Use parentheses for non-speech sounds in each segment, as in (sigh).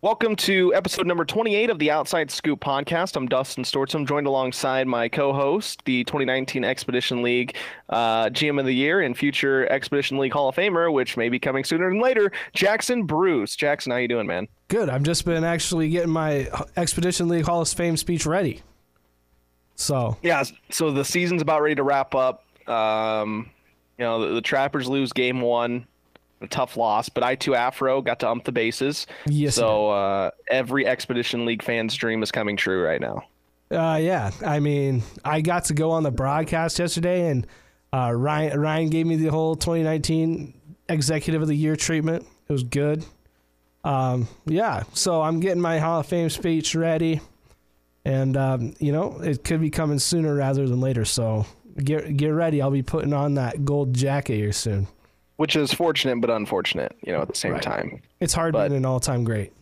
Welcome to episode number 28 of the Outside Scoop podcast. I'm Dustyn Stortzum, joined alongside my co host, the 2019 Expedition League uh, GM of the Year and future Expedition League Hall of Famer, which may be coming sooner than later, Jackson Bruce. Jackson, how you doing, man? Good. I've just been actually getting my Expedition League Hall of Fame speech ready. So, yeah, so the season's about ready to wrap up. Um, you know, the, the Trappers lose game one a tough loss, but I too Afro got to ump the bases. Yes. So uh, every Expedition League fan's dream is coming true right now. Uh, yeah. I mean, I got to go on the broadcast yesterday, and uh, Ryan Ryan gave me the whole 2019 Executive of the Year treatment. It was good. Um, yeah. So I'm getting my Hall of Fame speech ready, and um, you know it could be coming sooner rather than later. So get get ready. I'll be putting on that gold jacket here soon which is fortunate but unfortunate, you know, at the same right. time. It's hard but being an all-time great.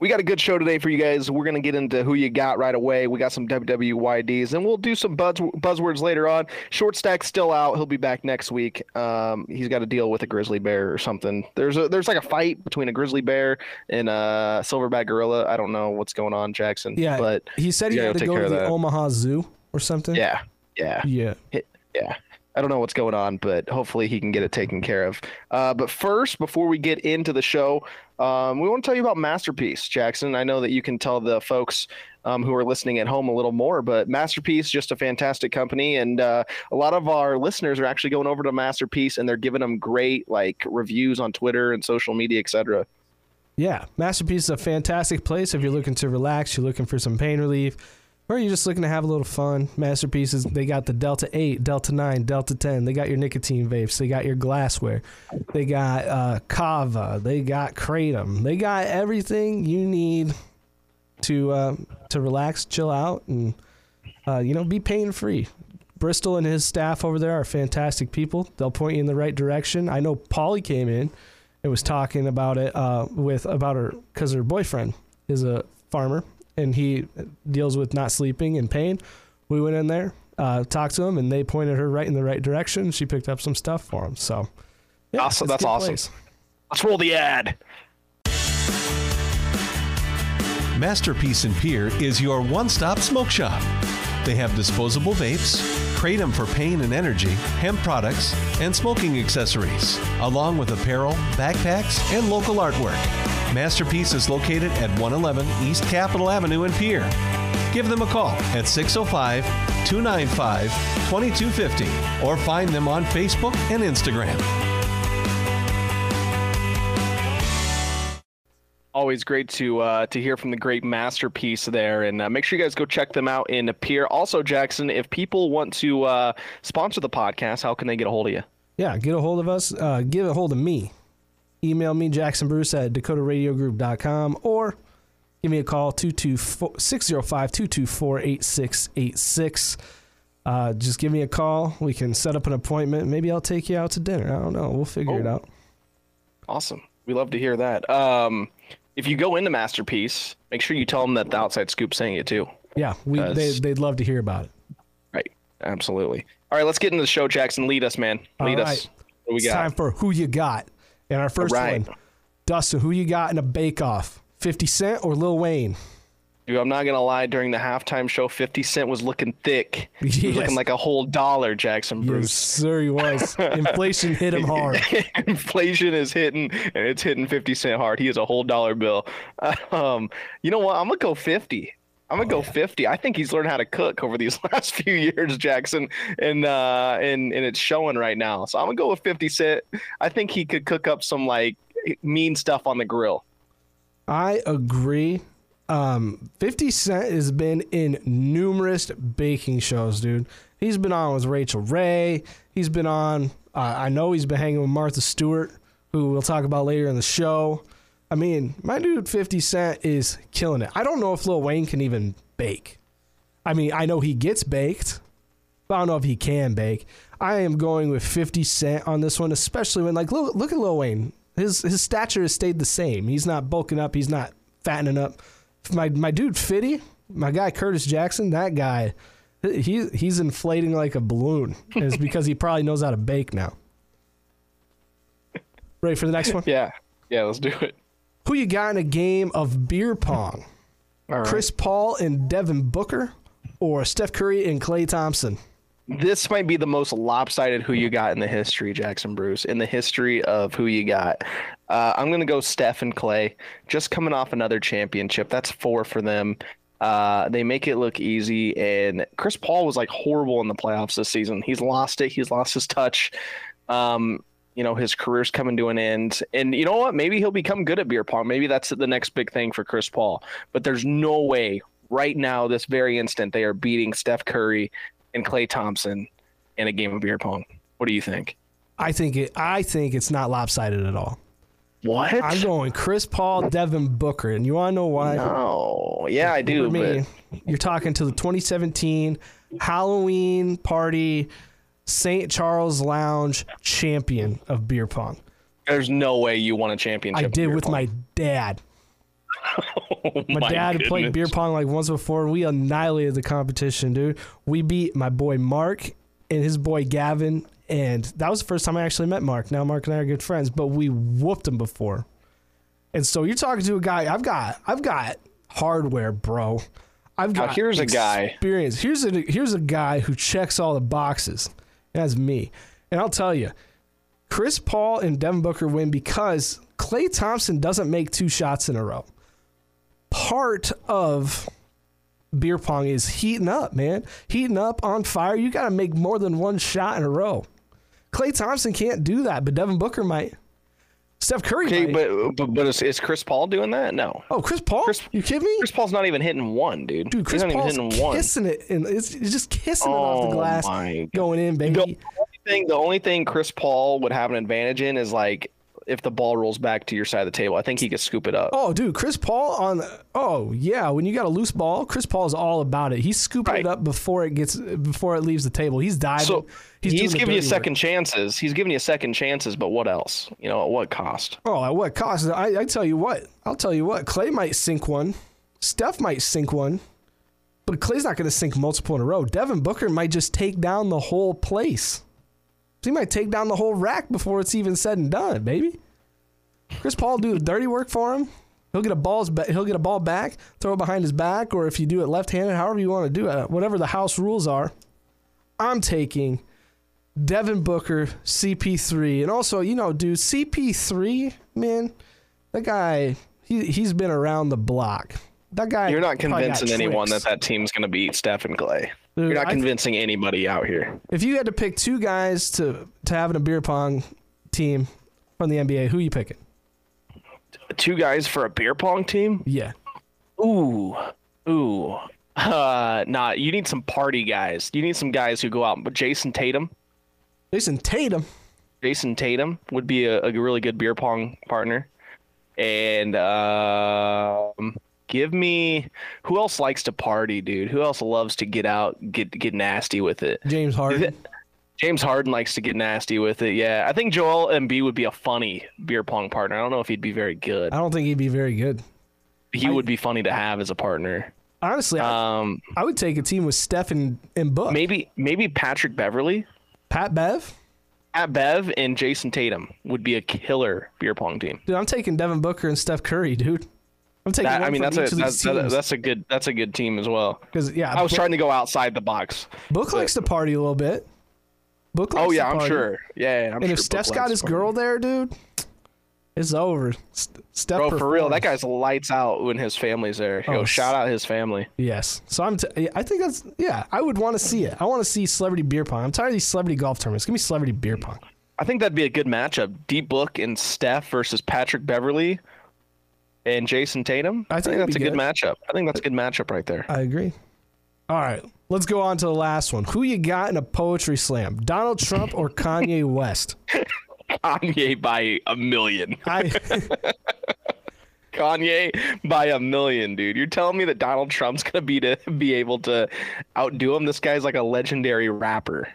We got a good show today for you guys. We're going to get into who you got right away. We got some WWYDs, and we'll do some buzz, buzzwords later on. Short stack's still out. He'll be back next week. Um, he's got to deal with a grizzly bear or something. There's a there's like a fight between a grizzly bear and a silverback gorilla. I don't know what's going on, Jackson. Yeah, but he said he had to go to the that. Omaha Zoo or something. Yeah, yeah, yeah, yeah. I don't know what's going on, but hopefully he can get it taken care of. Uh, but first, before we get into the show, um, we want to tell you about Masterpiece, Jackson. I know that you can tell the folks um, who are listening at home a little more, but Masterpiece just a fantastic company, and uh, a lot of our listeners are actually going over to Masterpiece and they're giving them great like reviews on Twitter and social media, etc. Yeah, Masterpiece is a fantastic place if you're looking to relax, you're looking for some pain relief or you're just looking to have a little fun. Masterpieces, they got the Delta 8, Delta 9, Delta 10. They got your nicotine vapes. They got your glassware. They got uh, Kava. They got Kratom. They got everything you need to uh, to relax, chill out, and uh, you know be pain free. Bristol and his staff over there are fantastic people. They'll point you in the right direction. I know Polly came in and was talking about it uh, with about her because her boyfriend is a farmer and he deals with not sleeping and pain. We went in there, uh, talked to him, and they pointed her right in the right direction. She picked up some stuff for him. So, yeah, awesome. That's awesome. Place. Let's roll the ad. Masterpiece and Pierre is your one stop smoke shop. They have disposable vapes, kratom for pain and energy, hemp products, and smoking accessories, along with apparel, backpacks, and local artwork. Masterpiece is located at 111 East Capitol Avenue in Pierre. Give them a call at 605 295 2250 or find them on Facebook and Instagram. Always great to uh, to hear from the great masterpiece there, and uh, make sure you guys go check them out in Pierre. Also, Jackson, if people want to uh, sponsor the podcast, how can they get a hold of you? Yeah, get a hold of us. Uh, get a hold of me email me, Jackson Bruce at dakotaradiogroup.com, or give me a call, 605 224 8686. Uh, just give me a call. We can set up an appointment. Maybe I'll take you out to dinner. I don't know. We'll figure oh. it out. Awesome. We love to hear that. Um, if you go into Masterpiece, make sure you tell them that the Outside Scoop saying it too. Yeah, we they, they'd love to hear about it. Right. Absolutely. All right, let's get into the show, Jackson. Lead us, man. Lead right. us. What we it's got? time for Who You Got. And our first right. one, Dustyn, who you got in a bake off? 50 Cent or Lil Wayne? Dude, I'm not gonna lie. During the halftime show, 50 Cent was looking thick. Yes. He was looking like a whole dollar, Jackson Bruce. Yes, sir, he was. (laughs) Inflation hit him hard. (laughs) Inflation is hitting, and it's hitting 50 Cent hard. He is a whole dollar bill. (laughs) Um, you know what? I'm gonna go 50. I'm gonna oh, go yeah. 50. I think he's learned how to cook over these (laughs) last few years, Jackson, and uh, and and it's showing right now. So I'm gonna go with 50 Cent. I think he could cook up some like mean stuff on the grill. I agree. Um, 50 Cent has been in numerous baking shows, dude. He's been on with Rachael Ray. He's been on. Uh, I know he's been hanging with Martha Stewart, who we'll talk about later in the show. I mean, my dude 50 Cent is killing it. I don't know if Lil Wayne can even bake. I mean, I know he gets baked, but I don't know if he can bake. I am going with 50 Cent on this one, especially when, like, look, look at Lil Wayne. His his stature has stayed the same. He's not bulking up. He's not fattening up. My my dude Fitty, my guy Curtis Jackson, that guy, he he's inflating like a balloon. it's because he probably knows how to bake now. Ready for the next one? (laughs) Yeah, yeah. Let's do it. Who you got in a game of beer pong? Right. Chris Paul and Devin Booker, or Steph Curry and Klay Thompson? this might be the most lopsided who you got in the history, Jackson Bruce, in the history of who you got. Uh, I'm going to go Steph and Klay, just coming off another championship. That's four for them. Uh, they make it look easy, and Chris Paul was like horrible in the playoffs this season. He's lost it. He's lost his touch. Um, you know his career's coming to an end, and you know what? Maybe he'll become good at beer pong. Maybe that's the next big thing for Chris Paul. But there's no way right now, this very instant, they are beating Steph Curry and Klay Thompson in a game of beer pong. What do you think? I think it. I think it's not lopsided at all. What? I'm going Chris Paul, Devin Booker, and you want to know why? No. Yeah, I do. For me, But you're talking to the 2017 Halloween party St. Charles Lounge champion of beer pong. there's no way you won a championship. I did with pong. (laughs) my dad. Oh My, dad had played beer pong like once before. We annihilated the competition, dude. We beat my boy Mark and his boy Gavin, and that was the first time I actually met Mark. Now Mark and I are good friends, but we whooped him before. And so you're talking to a guy. I've got, I've got hardware, bro. I've Now, got here's a guy. experience. Here's a here's a guy who checks all the boxes. That's me, and I'll tell you, Chris Paul and Devin Booker win because Klay Thompson doesn't make two shots in a row. Part of beer pong is heating up, man. Heating up on fire. You got to make more than one shot in a row. Klay Thompson can't do that, but Devin Booker might. Steph Curry Okay, might. but but, but is, is Chris Paul doing that? No. oh, Chris Paul? Chris- you kidding me? Chris Paul's not even hitting one, dude. Dude, Chris He's not Paul's even hitting one. kissing it, and it's, it's just kissing it off the Oh glass, going in, baby. The only thing, the only thing Chris Paul would have an advantage in is like if the ball rolls back to your side of the table. I think he could scoop it up. Oh, dude, Chris Paul on. Oh, yeah. When you got a loose ball, Chris Paul is all about it. He's scooping Right. it up before it gets before it leaves the table. He's diving. So he's, he's, giving you second work. chances. He's giving you second chances, but what else? You know, at what cost? Oh, at what cost? I, I tell you what. I'll tell you what. Klay might sink one. Steph might sink one. But Klay's not going to sink multiple in a row. Devin Booker might just take down the whole place. He might take down the whole rack before it's even said and done, baby. Chris Paul do the dirty work for him. He'll get a balls. Ba- he'll get a ball back, throw it behind his back, or if you do it left-handed, however you want to do it, uh, whatever the house rules are. I'm taking Devin Booker, CP3, and also you know, dude, CP3, man, that guy, he he's been around the block. That guy, You're not convincing anyone that that team's going to beat Steph and Klay. Dude, You're not I- convincing anybody out here. If you had to pick two guys to to have in a beer pong team from the NBA, who you picking? Two guys for a beer pong team? Yeah, Ooh, ooh. Uh, nah. You need some party guys. You need some guys who go out. But Jayson Tatum, Jayson Tatum. Jayson Tatum would be a, a really good beer pong partner. And um, give me who else likes to party, dude? Who else loves to get out, get get nasty with it? James Harden. James Harden likes to get nasty with it. Yeah, I think Joel Embiid would be a funny beer pong partner. I don't know if he'd be very good. I don't think he'd be very good. He would be funny to have as a partner. Honestly, I, Um, I would take a team with Steph and, and Book. maybe maybe Patrick Beverley, Pat Bev. Pat Bev, and Jayson Tatum would be a killer beer pong team. Dude, I'm taking Devin Booker and Steph Curry, dude. I'm taking That, I mean, that's a that's, these that- teams. that's a good that's a good team as well. Because yeah, I was Book, trying to go outside the box. Book likes to party a little bit. Book oh, likes Oh yeah, I'm sure. Yeah, I'm And sure if Steph's got his girl there, dude, it's over. St- Steph bro, for real, that guy's lights out when his family's there. Yo, Oh, shout out his family. Yes. So I'm. T- I think that's. Yeah, I would want to see it. I want to see celebrity beer pong. I'm tired of these celebrity golf tournaments. Give me celebrity beer pong. I think that'd be a good matchup. D Book and Steph versus Patrick Beverley and Jayson Tatum. I think it'd that's a good good. matchup. I think that's a good matchup right there. I agree. All right, let's go on to the last one. Who you got in a poetry slam? Donald Trump or Kanye (laughs) West? Kanye by a million. I. (laughs) (laughs) Kanye by a million, dude. You're telling me that Donald Trump's gonna be to be able to outdo him? This guy's like a legendary rapper.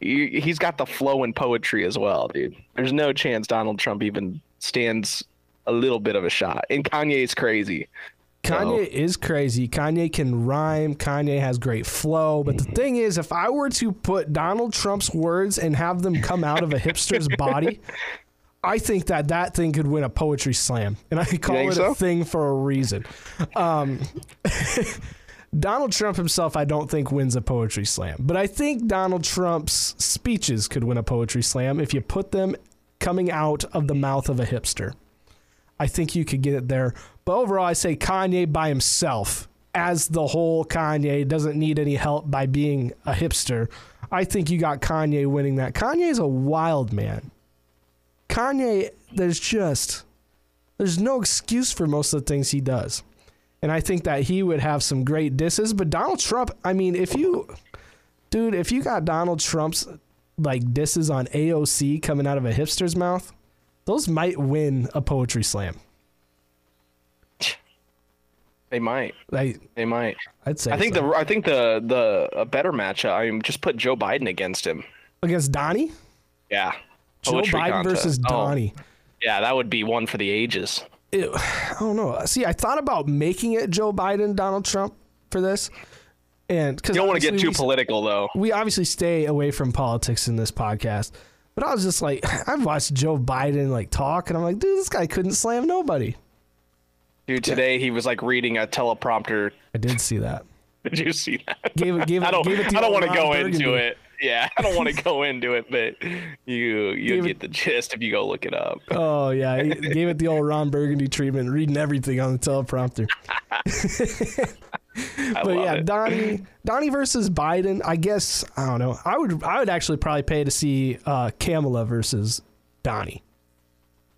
He, he's got the flow and poetry as well, dude. There's no chance Donald Trump even stands a little bit of a shot. And Kanye is crazy. Kanye is crazy. Kanye can rhyme. Kanye has great flow. But the thing is, if I were to put Donald Trump's words and have them come out of a hipster's (laughs) body, I think that that thing could win a poetry slam, and I call it so? a thing for a reason. Um, (laughs) Donald Trump himself, I don't think wins a poetry slam, but I think Donald Trump's speeches could win a poetry slam if you put them coming out of the mouth of a hipster. I think you could get it there. But overall, I say Kanye by himself, as the whole Kanye doesn't need any help by being a hipster. I think you got Kanye winning that. Kanye's a wild man. Kanye, there's just there's no excuse for most of the things he does. And I think that he would have some great disses. But Donald Trump, I mean, if you dude, if you got Donald Trump's like disses on AOC coming out of a hipster's mouth, those might win a poetry slam. They might. Like They might. I'd say I think so. the I think the the a better matchup. I mean, just put Joe Biden against him. against Donnie? Yeah. Joe Poetry Biden versus Oh, Donnie. yeah, that would be one for the ages. Ew, I don't know. See, I thought about making it Joe Biden, Donald Trump for this. And because You don't want to get too political though. we obviously stay away from politics in this podcast. But I was just like, (sighs) I've watched Joe Biden like talk, and I'm like, dude, this guy couldn't slam nobody. Dude, today he was like reading a teleprompter. I did see that. (laughs) Did you see that? Gave it, gave (laughs) it, I don't. gave it the I don't want to go Burgundy. into it. Yeah, I don't want to (laughs) go into it, but you you get the gist if you go look it up. Oh yeah, he (laughs) gave it the old Ron Burgundy treatment, reading everything on the teleprompter. (laughs) But yeah, it. Donnie, Donnie versus Biden. I guess I don't know. I would, I would actually probably pay to see uh, Kamala versus Donnie.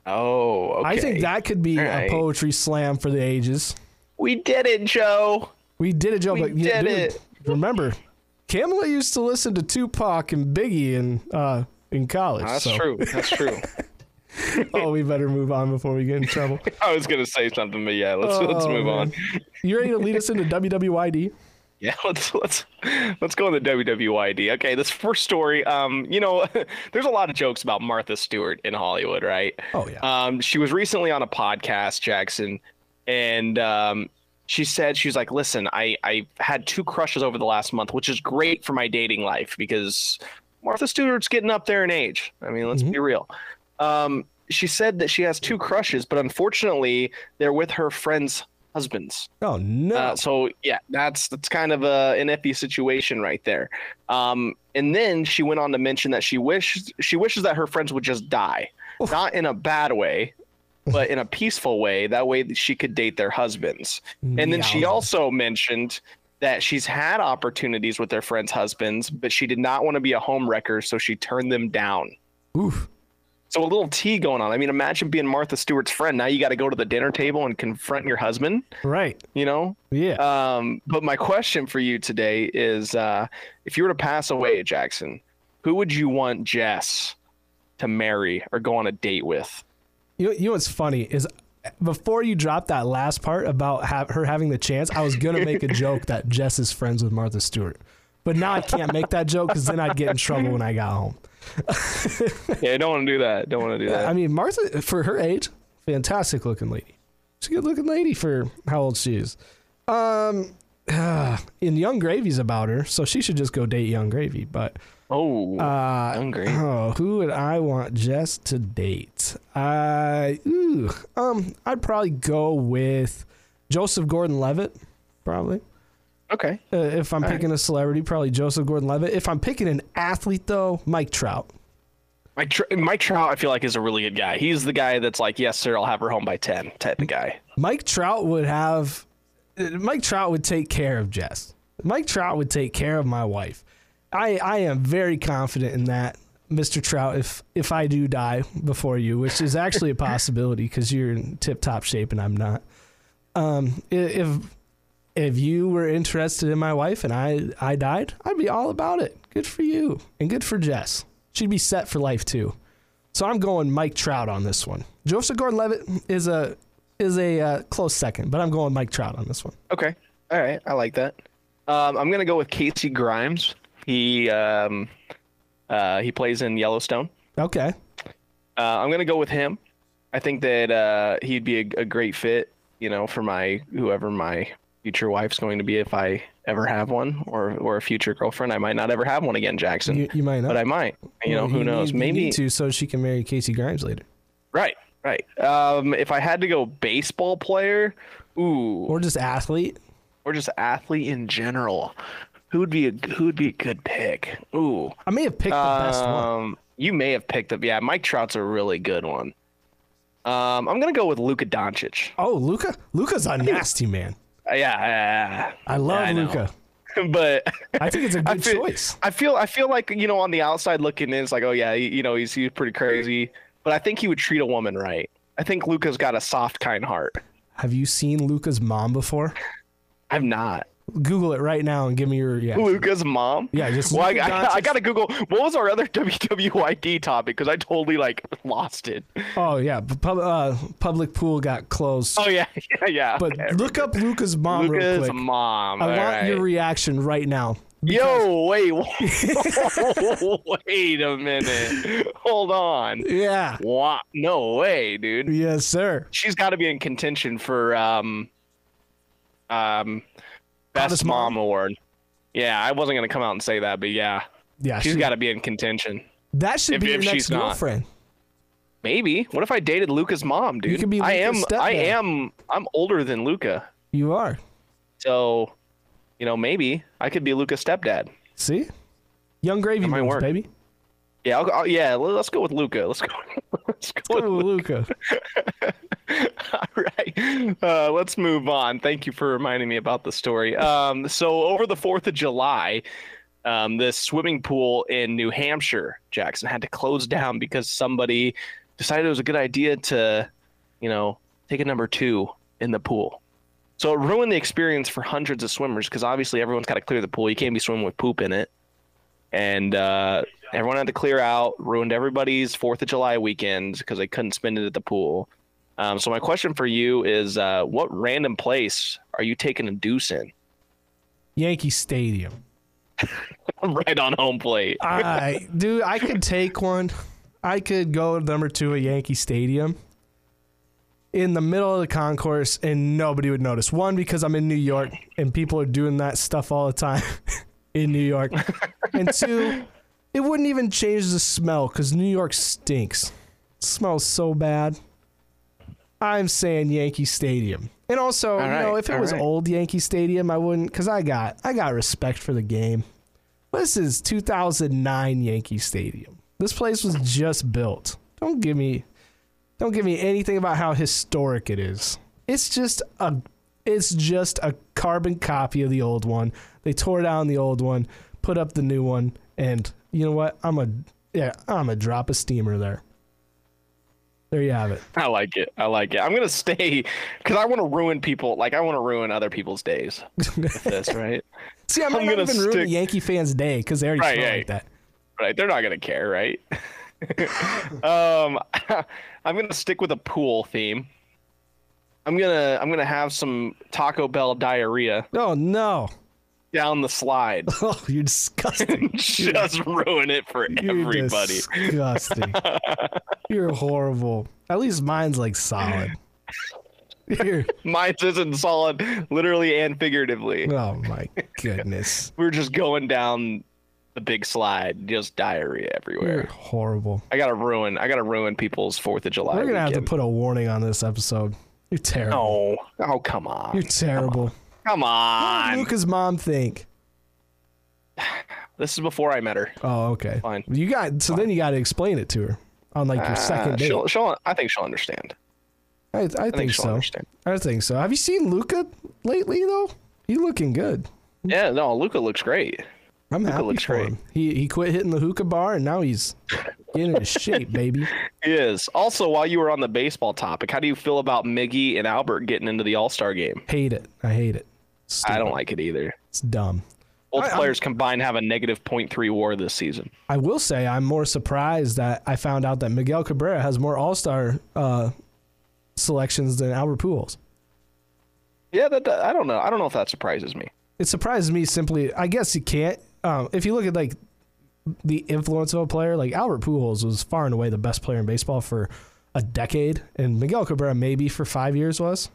Oh, okay. I think that could be All a poetry slam for the ages. we did it, Joe. We did it, Joe. We but yeah, did dude, it. Remember, Kamala used to listen to Tupac and Biggie in uh, in college. That's so- true. That's true. (laughs) oh, we better move on before we get in trouble. (laughs) I was gonna say something, but yeah, let's let's Oh, move on. You ready to lead us into WWYD? (laughs) Yeah, let's let's let's go in the WWYD. Okay, this first story. Um, you know, there's a lot of jokes about Martha Stewart in Hollywood, right? Oh yeah. Um, she was recently on a podcast, Jackson, and um, she said she was like, "Listen, I I had two crushes over the last month, which is great for my dating life because Martha Stewart's getting up there in age. I mean, let's be real." Um, she said that she has two crushes, but unfortunately, they're with her friends' husbands. oh no. Uh, so yeah, that's that's kind of a an iffy situation right there. Um, and then she went on to mention that she wished she wishes that her friends would just die, not in a bad way, but in a peaceful way. That way that she could date their husbands. And then she also mentioned that she's had opportunities with their friends' husbands, but she did not want to be a home wrecker, so she turned them down. Oof. So a little tea going on. I mean, imagine being Martha Stewart's friend. Now you got to go to the dinner table and confront your husband. Right. You know, Yeah. um, but my question for you today is uh, if you were to pass away, Jackson, who would you want Jess to marry or go on a date with? You know, you know what's funny is before you dropped that last part about ha- her having the chance, I was gonna make a (laughs) joke that Jess is friends with Martha Stewart, but now I can't make that joke because then I'd get in trouble when I got home. Yeah, I don't want to do that. Don't want to do that. I mean, Martha, for her age, fantastic looking lady. She's a good looking lady for how old she is. Um, (sighs) in Yung Gravy's about her, so she should just go date Yung Gravy. But oh, uh, hungry. Oh, (clears throat) who would I want Jess to date? I ooh, um, I'd probably go with Joseph Gordon-Levitt. Probably, Okay. uh, if I'm All picking a celebrity, probably Joseph Gordon-Levitt. If I'm picking an athlete, though, Mike Trout. Mike, Tr- Mike Trout, I feel like, is a really good guy. He's the guy that's like, yes, sir, I'll have her home by 10 type of guy. Mike Trout would have. uh, Mike Trout would take care of Jess. Mike Trout would take care of my wife. I I am very confident in that, Mr. Trout. If if I do die before you, which is actually a (laughs) possibility because you're in tip top shape and I'm not. Um, if if you were interested in my wife and I I died, I'd be all about it. Good for you and good for Jess. She'd be set for life too. So I'm going Mike Trout on this one. Joseph Gordon-Levitt is a is a uh, close second, but I'm going Mike Trout on this one. Okay. All right. I like that. Um, I'm going to go with Casey Grimes. He um, uh, he plays in Yellowstone. Okay. Uh, I'm gonna go with him. I think that uh, he'd be a, a great fit, you know, for my whoever my future wife's going to be if I ever have one, or or a future girlfriend. I might not ever have one again, Jackson, You, you might not. but I might. You know, who you knows? need- Maybe. to so she can marry Casey Grimes later. Right, right. Um, if I had to go baseball player, ooh, Or just athlete. or just athlete in general, who would be a who would be a good pick? Ooh, I may have picked the best one. um, you may have picked up. Yeah, Mike Trout's a really good one. Um, I'm gonna go with Luka Doncic. Oh, Luka. Luka's a nasty man. Uh, yeah, yeah, I love I know. Luka. (laughs) but I think it's a (laughs) good feel- choice. I feel I feel like you know on the outside looking in, it's like oh yeah, you, you know he's he's pretty crazy, but I think he would treat a woman right. I think Luka's got a soft, kind heart. Have you seen Luka's mom before? I've not Google it right now and give me your reaction. Luka's mom. Yeah, just Well, I, I, I gotta Google what was our other (laughs) WWYD topic because I totally like lost it. Oh yeah, pub, uh, public pool got closed. Oh yeah, (laughs) yeah, yeah. but okay. look up Luka's mom real Luka's mom. I All want right. your reaction right now. Yo, wait, (laughs) wait a minute. Hold on. Yeah. What? No way, dude. Yes, sir. She's got to be in contention for um, um, best mom? mom award. Yeah, I wasn't gonna come out and say that, but yeah, Yeah, she's she- got to be in contention. That should if- be your if next she's not. girlfriend. Maybe. What if I dated Luka's mom, dude? You could be I am. Luka's I am. I'm older than Luka, You are. so you know maybe I could be Luka's stepdad. See, Yung Gravy might moves, work. baby. Yeah, I'll, I'll- yeah. let- Let's go with Luka. Let's go. (laughs) Let's go with Go with Luka. (laughs) All right. Uh, let's move on. Thank you for reminding me about the story. Um, so, over the 4th of July, um, this swimming pool in New Hampshire, Jackson, had to close down because somebody decided it was a good idea to, you know, take a number two in the pool. So, it ruined the experience for hundreds of swimmers because obviously everyone's got to clear the pool. You can't be swimming with poop in it. And uh, everyone had to clear out, ruined everybody's 4th of July weekend because they couldn't spend it at the pool. Um, so my question for you is, uh, what random place are you taking a deuce in? Yankee Stadium. (laughs) right on home plate. I, dude, I could take one. I could go number two at Yankee Stadium in the middle of the concourse and nobody would notice. One, because I'm in New York and people are doing that stuff all the time (laughs) in New York. And two, it wouldn't even change the smell because New York stinks. It smells so bad. I'm saying Yankee Stadium. And also, you know, if it was right. old Yankee Stadium, I wouldn't because I got I got respect for the game. This is 2009 Yankee Stadium. This place was just built. Don't give me don't give me anything about how historic it is. It's just a it's just a carbon copy of the old one. They tore down the old one, put up the new one, and you know what? I'm a yeah, I'm a drop a steamer there. There you have it. I like it. I like it. I'm gonna stay because I want to ruin people. Like I want to ruin other people's days with this, (laughs) right? See, I'm not gonna even ruin stick- a Yankee fans' day because they already Right, right. like that. Right? They're not gonna care, right? (laughs) um, (laughs) I'm gonna stick with a pool theme. I'm gonna I'm gonna have some Taco Bell diarrhea Oh no! Down the slide. (laughs) Oh, you're disgusting. Just ruin it for everybody. You're everybody. disgusting. (laughs) You're horrible. At least mine's like solid. You're, Mine isn't solid, literally and figuratively. oh my goodness. (laughs) We're just going down the big slide, just diarrhea everywhere. You're horrible. I gotta ruin. I gotta ruin people's Fourth of July. We're gonna have to put a warning on this episode. You're terrible. No. Oh come on. You're terrible. Come on. What did Luka's mom think? This is before I met her. Oh, okay. Fine. You got so then you got to explain it to her on like your Uh, second date. she'll, she'll, I think she'll understand. I, I I think, think she'll so. understand. I think so. Have you seen Luka lately though? He looking good. Yeah, no, Luka looks great. I'm Luka happy looks for great. him. He he quit hitting the hookah bar and now he's getting into shape, (laughs) baby. He is. Also, while you were on the baseball topic, how do you feel about Miggy and Albert getting into the All Star game? Hate it. I hate it. I don't like it either. It's dumb. Both I- I'm- players combined have a negative 0.3 WAR this season. I will say I'm more surprised that I found out that Miguel Cabrera has more All Star uh, selections than Albert Pujols. Yeah, that, that- I don't know. I don't know if that surprises me. It surprises me simply. I guess you can't. Um, if you look at like the influence of a player, like Albert Pujols was far and away the best player in baseball for a decade, and Miguel Cabrera maybe for five years was.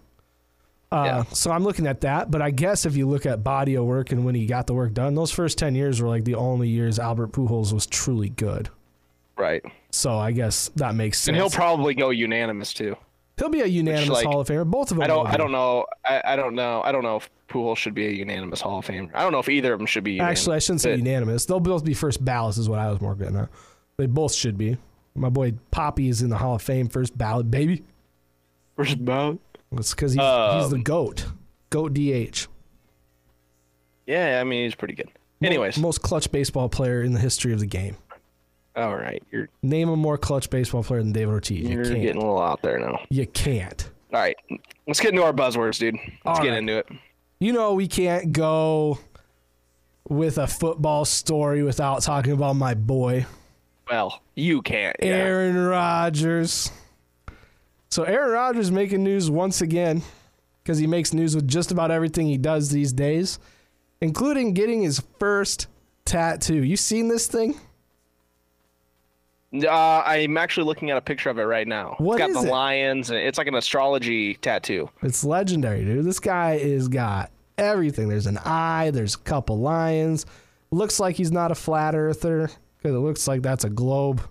Uh, Yeah. So I'm looking at that, but I guess if you look at body of work and when he got the work done, those first ten years were like the only years Albert Pujols was truly good. Right. So I guess that makes sense. And he'll probably go unanimous too. He'll be a unanimous like, Hall of Famer. Both of them. I don't. I don't know. I, I don't know. I don't know if Pujols should be a unanimous Hall of Famer. I don't know if either of them should be. Unanimous. Actually, I shouldn't say But- unanimous. They'll both be first ballots, is what I was more getting at. They both should be. My boy Papi is in the Hall of Fame, first ballot, baby. First about. It's because he's, he's the Um, goat, goat DH. Yeah, I mean he's pretty good. Anyways, most clutch baseball player in the history of the game. all right, you're Name a more clutch baseball player than David Ortiz. You you're can't. getting a little out there now. You can't. All right, let's get into our buzzwords, dude. Let's All get right. into it. You know we can't go with a football story without talking about my boy Well, you can't. Yeah. Aaron Rodgers. So Aaron Rodgers making news once again because he makes news with just about everything he does these days, including getting his first tattoo. You seen this thing? Uh, I'm actually looking at a picture of it right now. What it's got is the it? lions, and it's like an astrology tattoo. It's legendary, dude. This guy is got everything. There's an eye. There's a couple lions. Looks like he's not a flat earther because it looks like that's a globe.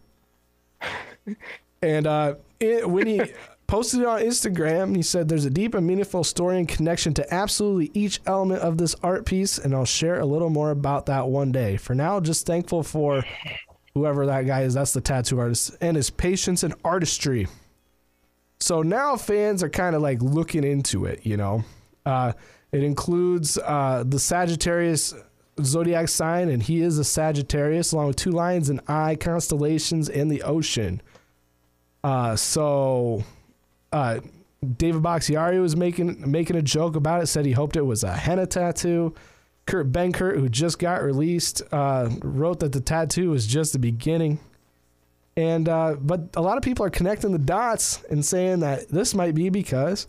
(laughs) and uh, it, when he posted it on Instagram, he said, "There's a deep and meaningful story and connection to absolutely each element of this art piece, and I'll share a little more about that one day. For now, just thankful for whoever that guy is. That's the tattoo artist and his patience and artistry." So now fans are kind of like looking into it, you know. Uh, it includes uh, the Sagittarius zodiac sign, and he is a Sagittarius, along with two lions, an eye, constellations, and the ocean. Uh, so uh, David Bakhtiari was making making a joke about it, said he hoped it was a henna tattoo. Kurt Benkert, who just got released, uh, wrote that the tattoo was just the beginning. And uh, but a lot of people are connecting the dots and saying that this might be because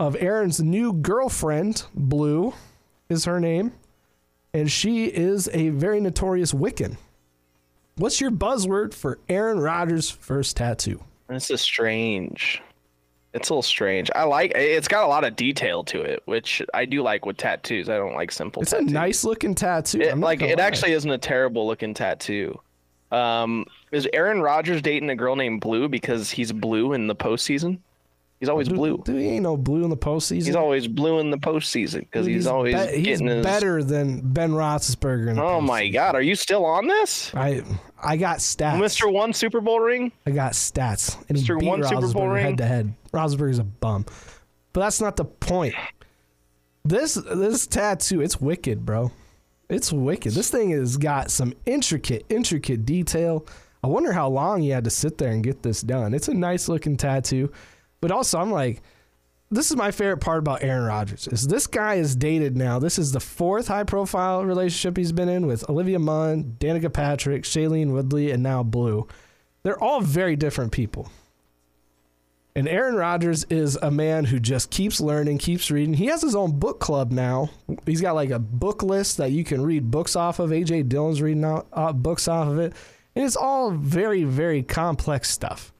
of Aaron's new girlfriend, Blu, is her name, and she is a very notorious Wiccan. What's your buzzword for Aaron Rodgers' first tattoo? This is strange. It's a little strange. I like. It's got a lot of detail to it, which I do like with tattoos. I don't like simple. It's tattoos. a nice looking tattoo. It, like it lie. actually isn't a terrible looking tattoo. Um, is Aaron Rodgers dating a girl named Blu because he's blue in the postseason? He's always blue. Dude, he ain't no blue in the postseason. He's always blue in the postseason because Dude, he's, always be- he's getting his. better than Ben Roethlisberger. Oh my. God, are you still on this, I I got stats. Mister One Super Bowl ring? I got stats. And Mr. One Super Bowl ring? head to head. Roethlisberger's a bum. But that's not the point. This this tattoo, it's wicked, bro. It's wicked. This thing has got some intricate, intricate detail. I wonder how long he had to sit there and get this done. It's a nice looking tattoo. But also I'm like, this is my favorite part about Aaron Rodgers is this guy is dated now. This is the fourth high profile relationship he's been in with Olivia Munn, Danica Patrick, Shailene Woodley, and now Blu. They're all very different people. And Aaron Rodgers is a man who just keeps learning, keeps reading. He has his own book club now. He's got like a book list that you can read books off of. AJ Dillon's reading out uh, books off of it. And it's all very, very complex stuff.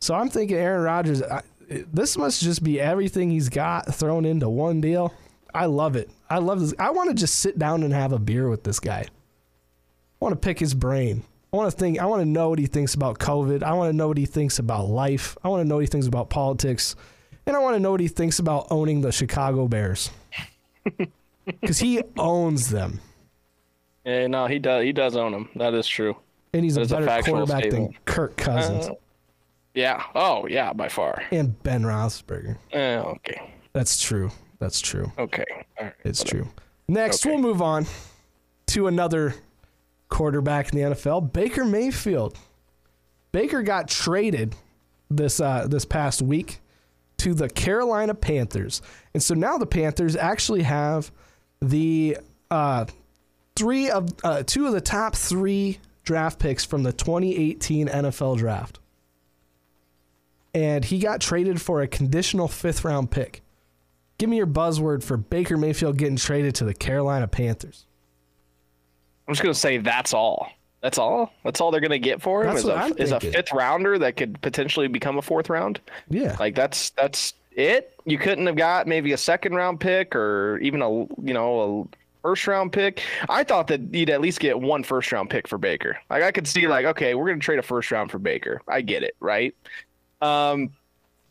So I'm thinking Aaron Rodgers, I, this must just be everything he's got thrown into one deal. I love it. I love this. I want to just sit down and have a beer with this guy. I want to pick his brain. I want to think. I want to know what he thinks about COVID. I want to know what he thinks about life. I want to know what he thinks about politics, and I want to know what he thinks about owning the Chicago Bears (laughs) because he owns them, Yeah, no, he does. He does own them. That is true. and he's a a better factual quarterback than. Kirk Cousins Uh, Yeah. Oh, yeah, by far. and Ben Roethlisberger. Eh, okay. That's true. That's true. Okay. All right. It's true. Next, Okay. we'll move on to another quarterback in the NFL, Baker Mayfield. Baker got traded this uh, this past week to the Carolina Panthers, and so now the Panthers actually have the uh, three of uh, two of the top three draft picks from the 2018 NFL Draft, and he got traded for a conditional fifth round pick. Give me your buzzword for Baker Mayfield getting traded to the Carolina Panthers. I'm just gonna say that's all. That's all. That's all they're gonna get for him That's is a, is a fifth rounder that could potentially become a fourth round. Yeah. Like that's that's it. You couldn't have got maybe a second round pick or even a you know a first round pick. I thought that you'd at least get one first round pick for Baker. Like I could see like, okay, we're gonna trade a first round for Baker. I get it, right? Um,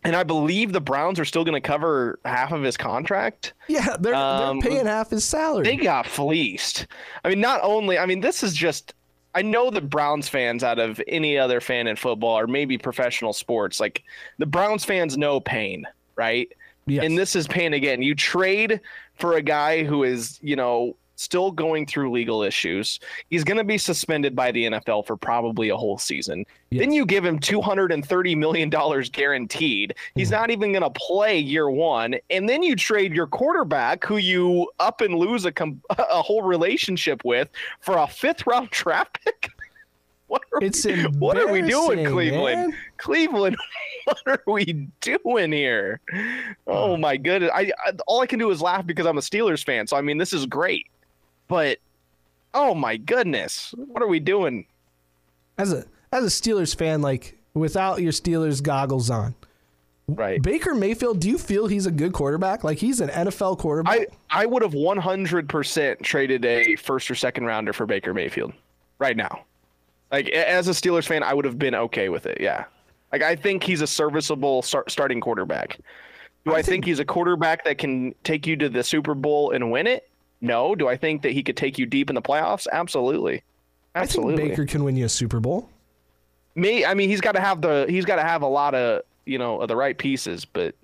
and I believe the Browns are still gonna cover half of his contract. Yeah, they're, Um, they're paying half his salary. They got fleeced. I mean, not only. I mean, this is just. I know the Browns fans out of any other fan in football or maybe professional sports, like the Browns fans know pain, right? Yes. And this is pain again. You trade for a guy who is, you know, still going through legal issues. He's going to be suspended by the NFL for probably a whole season. Yes. Then you give him $230 million guaranteed. He's Mm-hmm. not even going to play year one. And then you trade your quarterback, who you up and lose a, com- (laughs) a whole relationship with, for a fifth round (laughs) draft pick. What are, it's we, what are we doing, Cleveland? man. Cleveland, (laughs) what are we doing here? Oh my goodness! I, I all I can do is laugh because I'm a Steelers fan. So I mean, this is great, but oh my goodness, what are we doing? As a as a Steelers fan, like without your Steelers goggles on, Right. Baker Mayfield, do you feel he's a good quarterback? Like he's an NFL quarterback? I I would have 100% traded a first or second rounder for Baker Mayfield right now. Like as a Steelers fan, I would have been okay with it. Yeah. Like I think he's a serviceable start, starting quarterback. Do I, I think, think- he's a quarterback that can take you to the Super Bowl and win it? No. Do I think that he could take you deep in the playoffs? Absolutely. I Absolutely. think Baker can win you a Super Bowl. Me, I mean, he's got to have the he's got to have a lot of you know of the right pieces, but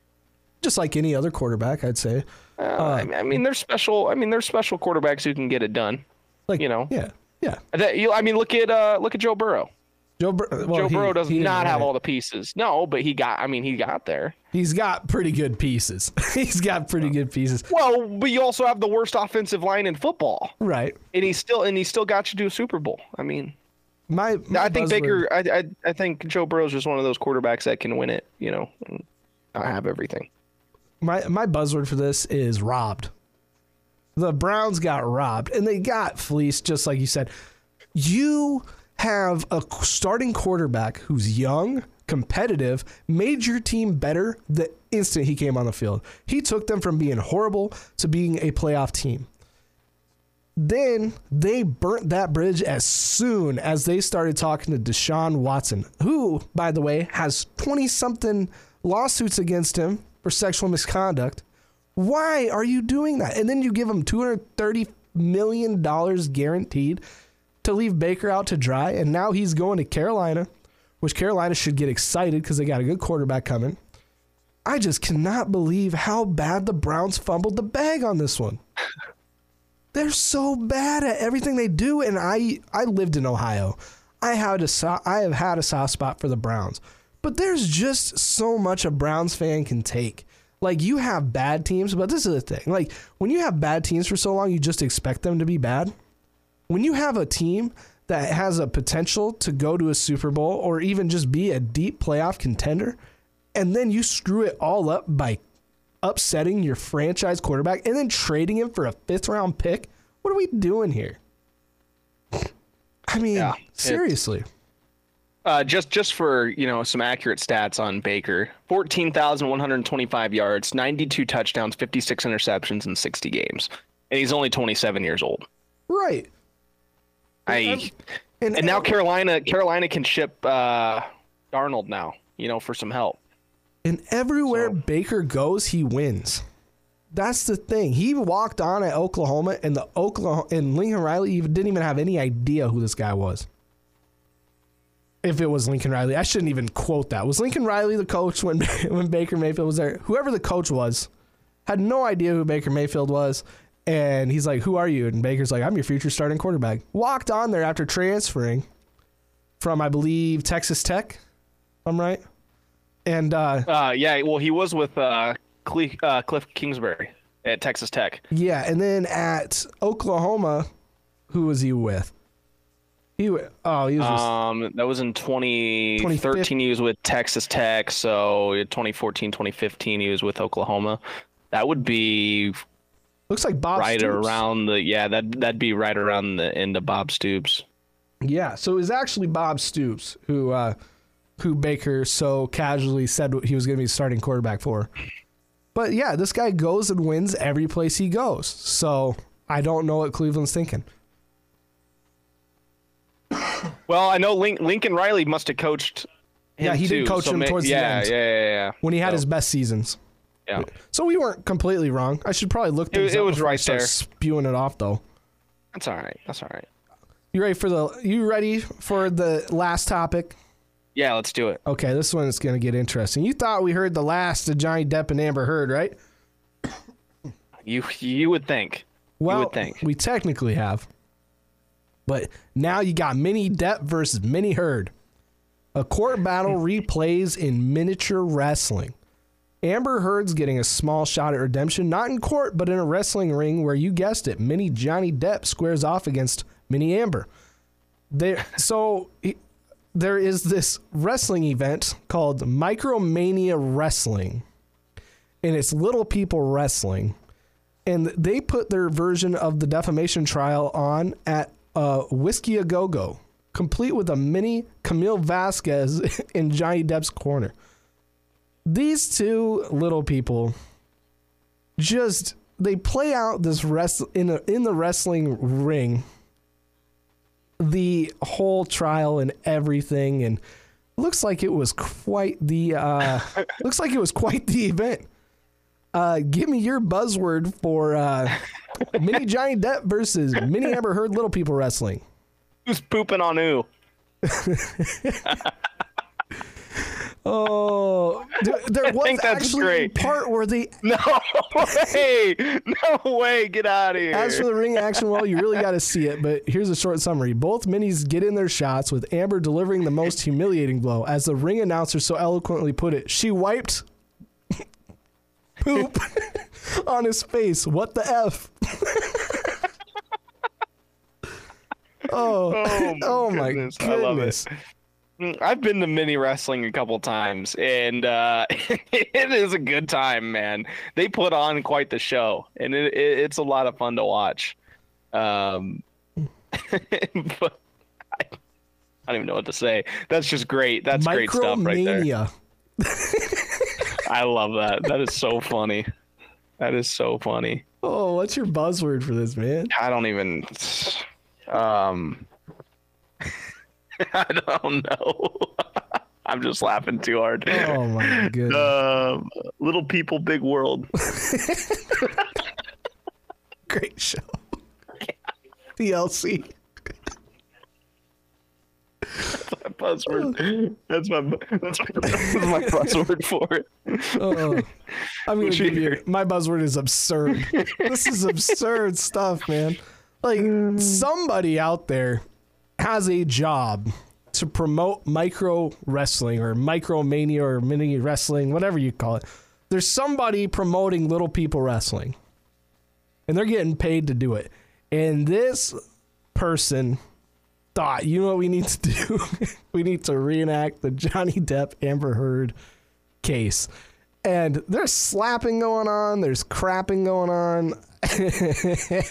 Just like any other quarterback, I'd say. uh, I, I mean, there's special. I mean, there's special quarterbacks who can get it done. Like You know. Yeah. Yeah. That you, I mean, look at uh, look at Joe Burrow. Joe, Bur- well, Joe he- Burrow does he didn't have it. all the pieces. No, but he got. I mean, he got there. He's got pretty good pieces. (laughs) he's got pretty good pieces. Well, but you also have the worst offensive line in football, Right. and he still and he still got you to a Super Bowl. I mean, My, my I think buzzword- Baker. I, I I think Joe Burrow's just one of those quarterbacks that can win it. You know, I have everything. My my buzzword for this is robbed. The Browns got robbed and they got fleeced just like you said. You have a starting quarterback who's young, competitive, made your team better the instant he came on the field. He took them from being horrible to being a playoff team. Then they burnt that bridge as soon as they started talking to Deshaun Watson, who, by the way, has 20 something lawsuits against him for sexual misconduct. Why are you doing that? And then you give him $230 million guaranteed to leave Baker out to dry. And now he's going to Carolina, which Carolina should get excited because they got a good quarterback coming. I just cannot believe how bad the Browns fumbled the bag on this one. (laughs) They're so bad at everything they do, and I I lived in Ohio. I had a so- I have had a soft spot for the Browns, but there's just so much a Browns fan can take. Like you have bad teams, but this is the thing. Like when you have bad teams for so long, you just expect them to be bad. When you have a team that has a potential to go to a Super Bowl or even just be a deep playoff contender, and then you screw it all up by upsetting your franchise quarterback and then trading him for a fifth round pick. What are we doing here? I mean, Yeah, seriously. Uh, just just for you know some accurate stats on Baker: fourteen thousand one hundred twenty-five yards, ninety-two touchdowns, fifty-six interceptions in sixty games, and he's only twenty-seven years old. Right. I and now Carolina Carolina can ship uh, Darnold now, you know, for some help. And everywhere So- Baker goes, he wins. That's the thing. He walked on at Oklahoma, and the Oklahoma and Lincoln Riley even didn't even have any idea who this guy was. If it was Lincoln Riley, I shouldn't even quote that. Was Lincoln Riley the coach when (laughs) when Baker Mayfield was there? Whoever the coach was, had no idea who Baker Mayfield was, and he's like, "Who are you?" And Baker's like, "I'm your future starting quarterback." Walked on there after transferring from, I believe, Texas Tech. if I'm right. And uh, Uh, yeah, well, he was with uh, Cle- uh, Cliff Kingsbury at Texas Tech. Yeah, and then at Oklahoma, who was he with? He oh he was with, Um, that was in 2013. He was with Texas Tech. So 2014, 2015, he was with Oklahoma. That would be looks like Bob right Stoops. around the yeah that that'd be right around the end of Bob Stoops. Yeah, so it was actually Bob Stoops who uh, who Baker so casually said he was going to be starting quarterback for. But yeah, this guy goes and wins every place he goes. So I don't know what Cleveland's thinking. Well, I know Link, Lincoln Riley must have coached. Him Yeah, he did too, coach so him may- towards the end. Yeah, yeah, yeah. when he had So, his best seasons. Yeah. So we weren't completely wrong. I should probably look It- things it up was right there. spewing it off though. That's all right. That's all right. You ready for the you ready for the last topic? Yeah, let's do it. Okay, this one is gonna get interesting. You thought we heard the last of Johnny Depp and Amber Heard, right? You you would think. Well, would think. we technically have. But now you got Mini Depp versus Mini Heard. A court battle (laughs) replays in miniature wrestling. Amber Heard's getting a small shot at redemption, not in court, but in a wrestling ring where you guessed it, Mini Johnny Depp squares off against Mini Amber. There, so he- there is this wrestling event called Micromania Wrestling, and it's little people wrestling and they put their version of the defamation trial on at uh, Whiskey a Go Go, complete with a mini Camille Vasquez (laughs) in Johnny Depp's corner. These two little people just they play out this rest in a, in the wrestling ring the whole trial and everything and looks like it was quite the uh (laughs) looks like it was quite the event uh, give me your buzzword for uh, Mini (laughs) giant Depp versus Mini Amber Heard Little People Wrestling. Who's pooping on who? (laughs) Oh, th- there (laughs) was actually part where the (laughs) No way! No way! Get out of here! as for the ring action, well, you really got to see it. But here's a short summary: both minis get in their shots, with Amber delivering the most humiliating blow, as the ring announcer so eloquently put it. She wiped (laughs) poop on his face. What the f? oh, oh my, oh my goodness. goodness! I love it. Mm, I've been to mini wrestling a couple times, and uh, (laughs) it is a good time, man. They put on quite the show, and it, it, it's a lot of fun to watch. Um, (laughs) but I, I don't even know what to say. That's just great. That's great stuff right there. (laughs) I love that. That is so funny. That is so funny. Oh, what's your buzzword for this, man? I don't even. Um, (laughs) I don't know. (laughs) I'm just laughing too hard. Oh my goodness. Um, little people, big world. (laughs) Great show. DLC. My buzzword. That's my that's my, that's my buzzword for it. Oh, I'm gonna give you my buzzword is absurd. this is absurd stuff, man. Like somebody out there has a job to promote micro wrestling or micromania or mini wrestling, whatever you call it. There's somebody promoting little people wrestling. And they're getting paid to do it. And this person thought, you know what we need to do? (laughs) we need to reenact the Johnny Depp Amber Heard case. And there's slapping going on, there's crapping going on. (laughs)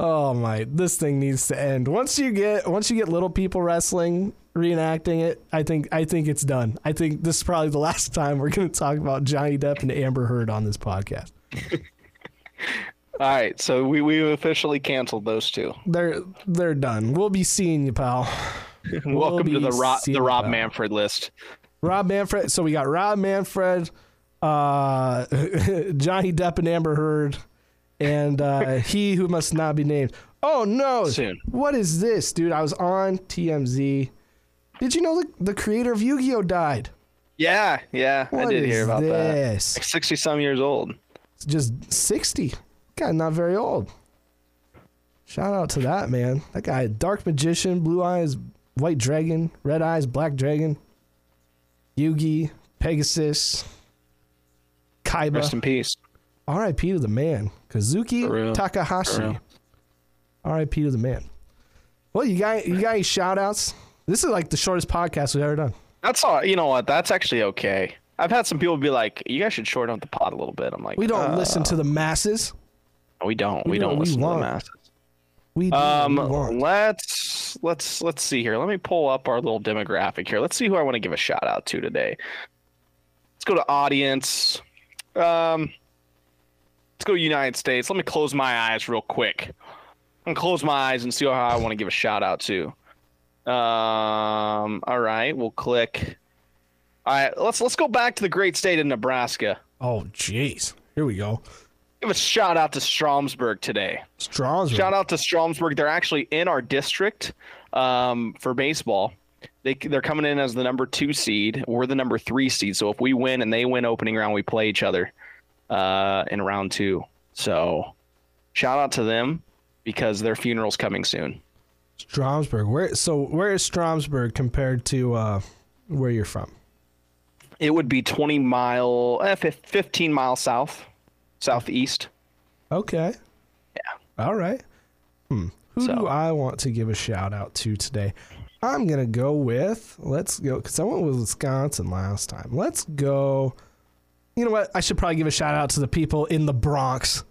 oh my, this thing needs to end. Once you get once you get little people wrestling reenacting it, I think I think it's done. I think this is probably the last (laughs) time we're going to talk about Johnny Depp and Amber Heard on this podcast. (laughs) All right, so we we've officially canceled those two. They're they're done. We'll be seeing you, pal. (laughs) Welcome to the Rob the Rob about. Manfred list. Rob Manfred. So we got Rob Manfred, uh, Johnny Depp and Amber Heard, and uh, he who must not be named. Oh no! Soon. What is this, dude? I was on TMZ. Did you know the, the creator of Yu-Gi-Oh died? Yeah, yeah, I What did hear about that. this? Like sixty some years old. It's just sixty. Guy, not very old. Shout out to that man. That guy, dark magician, blue eyes, white dragon, red eyes, black dragon, Yugi, Pegasus, Kaiba. Rest in peace. R.I.P. to the man, Kazuki For real. For Takahashi. R.I.P. to the man. Well, you got you got any shout outs? This is like the shortest podcast we've ever done. That's all. You know what? That's actually okay. I've had some people be like, "You guys should shorten up the pod a little bit." I'm like, We don't uh, listen to the masses. We don't. we We, do don't what we listen to the masses. We do Um, we let's let's let's see here. Let me pull up our little demographic here. Let's see who I want to give a shout out to today. Let's go to audience. Um, Let's go United States. Let me close my eyes real quick. I'm close my eyes and see how I want to give a shout out to. Um. All right, we'll click. All right, let's let's go back to the great state of Nebraska. Oh, jeez. Here we go. Give a shout out to Stromsburg today. Strasbourg. Shout out to Stromsburg. They're actually in our district um, for baseball. They they're coming in as the number two seed. We're the number three seed. So if we win and they win opening round, we play each other uh, in round two. So shout out to them because their funeral's coming soon. Stromsburg. Where? So where is Stromsburg compared to uh, where you're from? It would be 20 mile, eh, 15 miles south, southeast. Okay. Yeah. All right. Hmm. Who So- do I want to give a shout out to today? I'm gonna go with let's go because I went with Wisconsin last time. Let's go. You know what? I should probably give a shout out to the people in the Bronx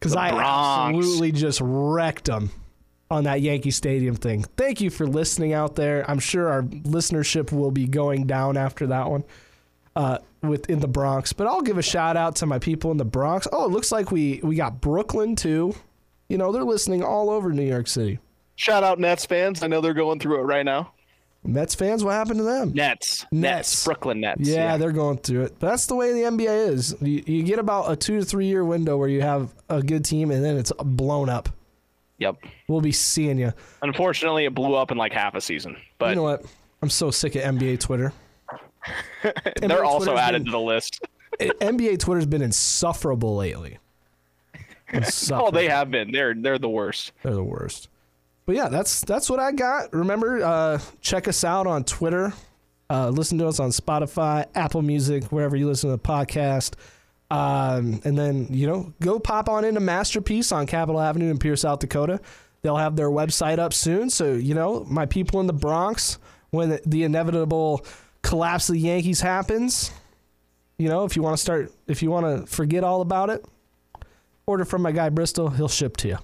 because I Bronx. absolutely just wrecked them on that Yankee Stadium thing. Thank you for listening out there. I'm sure our listenership will be going down after that one uh, with in the Bronx. But I'll give a shout out to my people in the Bronx. Oh, it looks like we we got Brooklyn too. You know, they're listening all over New York City. Shout out Nets fans. I know they're going through it right now. Mets fans, what happened to them? Nets. Nets. Brooklyn Nets. Yeah, they're going through it. But that's the way the NBA is. You, you get about a two to three year window where you have a good team and then it's blown up. Yep. We'll be seeing you. Unfortunately, it blew up in like half a season, but you know what? I'm so sick of NBA Twitter. (laughs) they're also Twitter's added been- to the list. (laughs) NBA Twitter's been insufferable lately. (laughs) Oh, Insufferable. they have been. They're they're the worst. They're the worst. But yeah, that's that's what I got. Remember, uh, check us out on Twitter. Uh, listen to us on Spotify, Apple Music, wherever you listen to the podcast. Um, and then you know, go pop on into Masterpiece on Capitol Avenue in Pierre, South Dakota. They'll have their website up soon. So you know, my people in the Bronx, when the, the inevitable collapse of the Yankees happens, you know, if you want to start, if you want to forget all about it, order from my guy Bristol. He'll ship to you.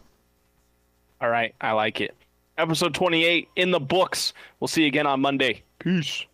All right, I like it. Episode 28 in the books. We'll see you again on Monday. Peace.